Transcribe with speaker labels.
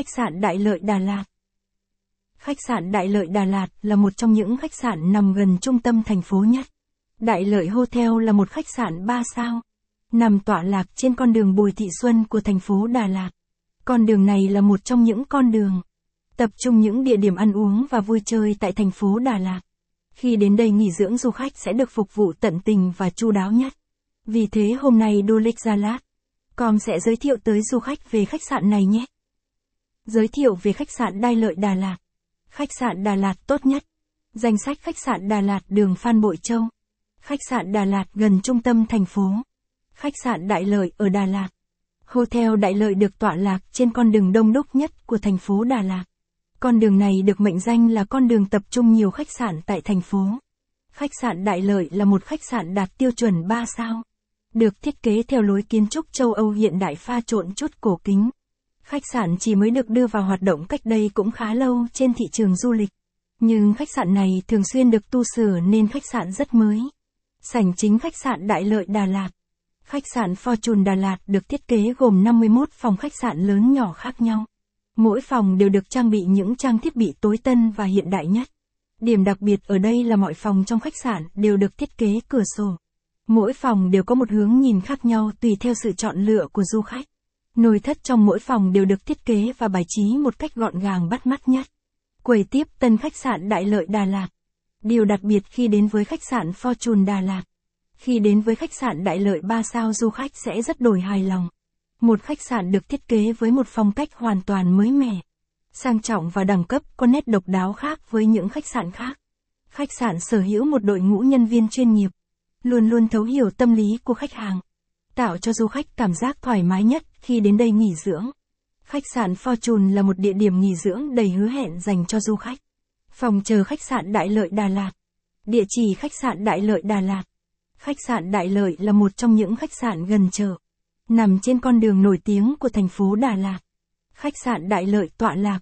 Speaker 1: Khách sạn Đại Lợi Đà Lạt Khách sạn Đại Lợi Đà Lạt là một trong những khách sạn nằm gần trung tâm thành phố nhất. Đại Lợi Hotel là một khách sạn 3 sao, nằm tọa lạc trên con đường Bùi Thị Xuân của thành phố Đà Lạt. Con đường này là một trong những con đường tập trung những địa điểm ăn uống và vui chơi tại thành phố Đà Lạt. Khi đến đây nghỉ dưỡng du khách sẽ được phục vụ tận tình và chu đáo nhất. Vì thế hôm nay Du lịch Gia Lát, com sẽ giới thiệu tới du khách về khách sạn này nhé. Giới thiệu về khách sạn Đai Lợi Đà Lạt. Khách sạn Đà Lạt tốt nhất. Danh sách khách sạn Đà Lạt đường Phan Bội Châu. Khách sạn Đà Lạt gần trung tâm thành phố. Khách sạn Đại Lợi ở Đà Lạt. Hotel Đại Lợi được tọa lạc trên con đường đông đúc nhất của thành phố Đà Lạt. Con đường này được mệnh danh là con đường tập trung nhiều khách sạn tại thành phố. Khách sạn Đại Lợi là một khách sạn đạt tiêu chuẩn 3 sao. Được thiết kế theo lối kiến trúc châu Âu hiện đại pha trộn chút cổ kính. Khách sạn chỉ mới được đưa vào hoạt động cách đây cũng khá lâu trên thị trường du lịch. Nhưng khách sạn này thường xuyên được tu sửa nên khách sạn rất mới. Sảnh chính khách sạn Đại Lợi Đà Lạt. Khách sạn Fortune Đà Lạt được thiết kế gồm 51 phòng khách sạn lớn nhỏ khác nhau. Mỗi phòng đều được trang bị những trang thiết bị tối tân và hiện đại nhất. Điểm đặc biệt ở đây là mọi phòng trong khách sạn đều được thiết kế cửa sổ. Mỗi phòng đều có một hướng nhìn khác nhau tùy theo sự chọn lựa của du khách. Nồi thất trong mỗi phòng đều được thiết kế và bài trí một cách gọn gàng bắt mắt nhất. Quầy tiếp tân khách sạn Đại Lợi Đà Lạt. Điều đặc biệt khi đến với khách sạn Fortune Đà Lạt. Khi đến với khách sạn Đại Lợi 3 sao du khách sẽ rất đổi hài lòng. Một khách sạn được thiết kế với một phong cách hoàn toàn mới mẻ, sang trọng và đẳng cấp có nét độc đáo khác với những khách sạn khác. Khách sạn sở hữu một đội ngũ nhân viên chuyên nghiệp, luôn luôn thấu hiểu tâm lý của khách hàng, tạo cho du khách cảm giác thoải mái nhất khi đến đây nghỉ dưỡng. Khách sạn Fortune là một địa điểm nghỉ dưỡng đầy hứa hẹn dành cho du khách. Phòng chờ khách sạn Đại Lợi Đà Lạt. Địa chỉ khách sạn Đại Lợi Đà Lạt. Khách sạn Đại Lợi là một trong những khách sạn gần chợ nằm trên con đường nổi tiếng của thành phố Đà Lạt. Khách sạn Đại Lợi tọa lạc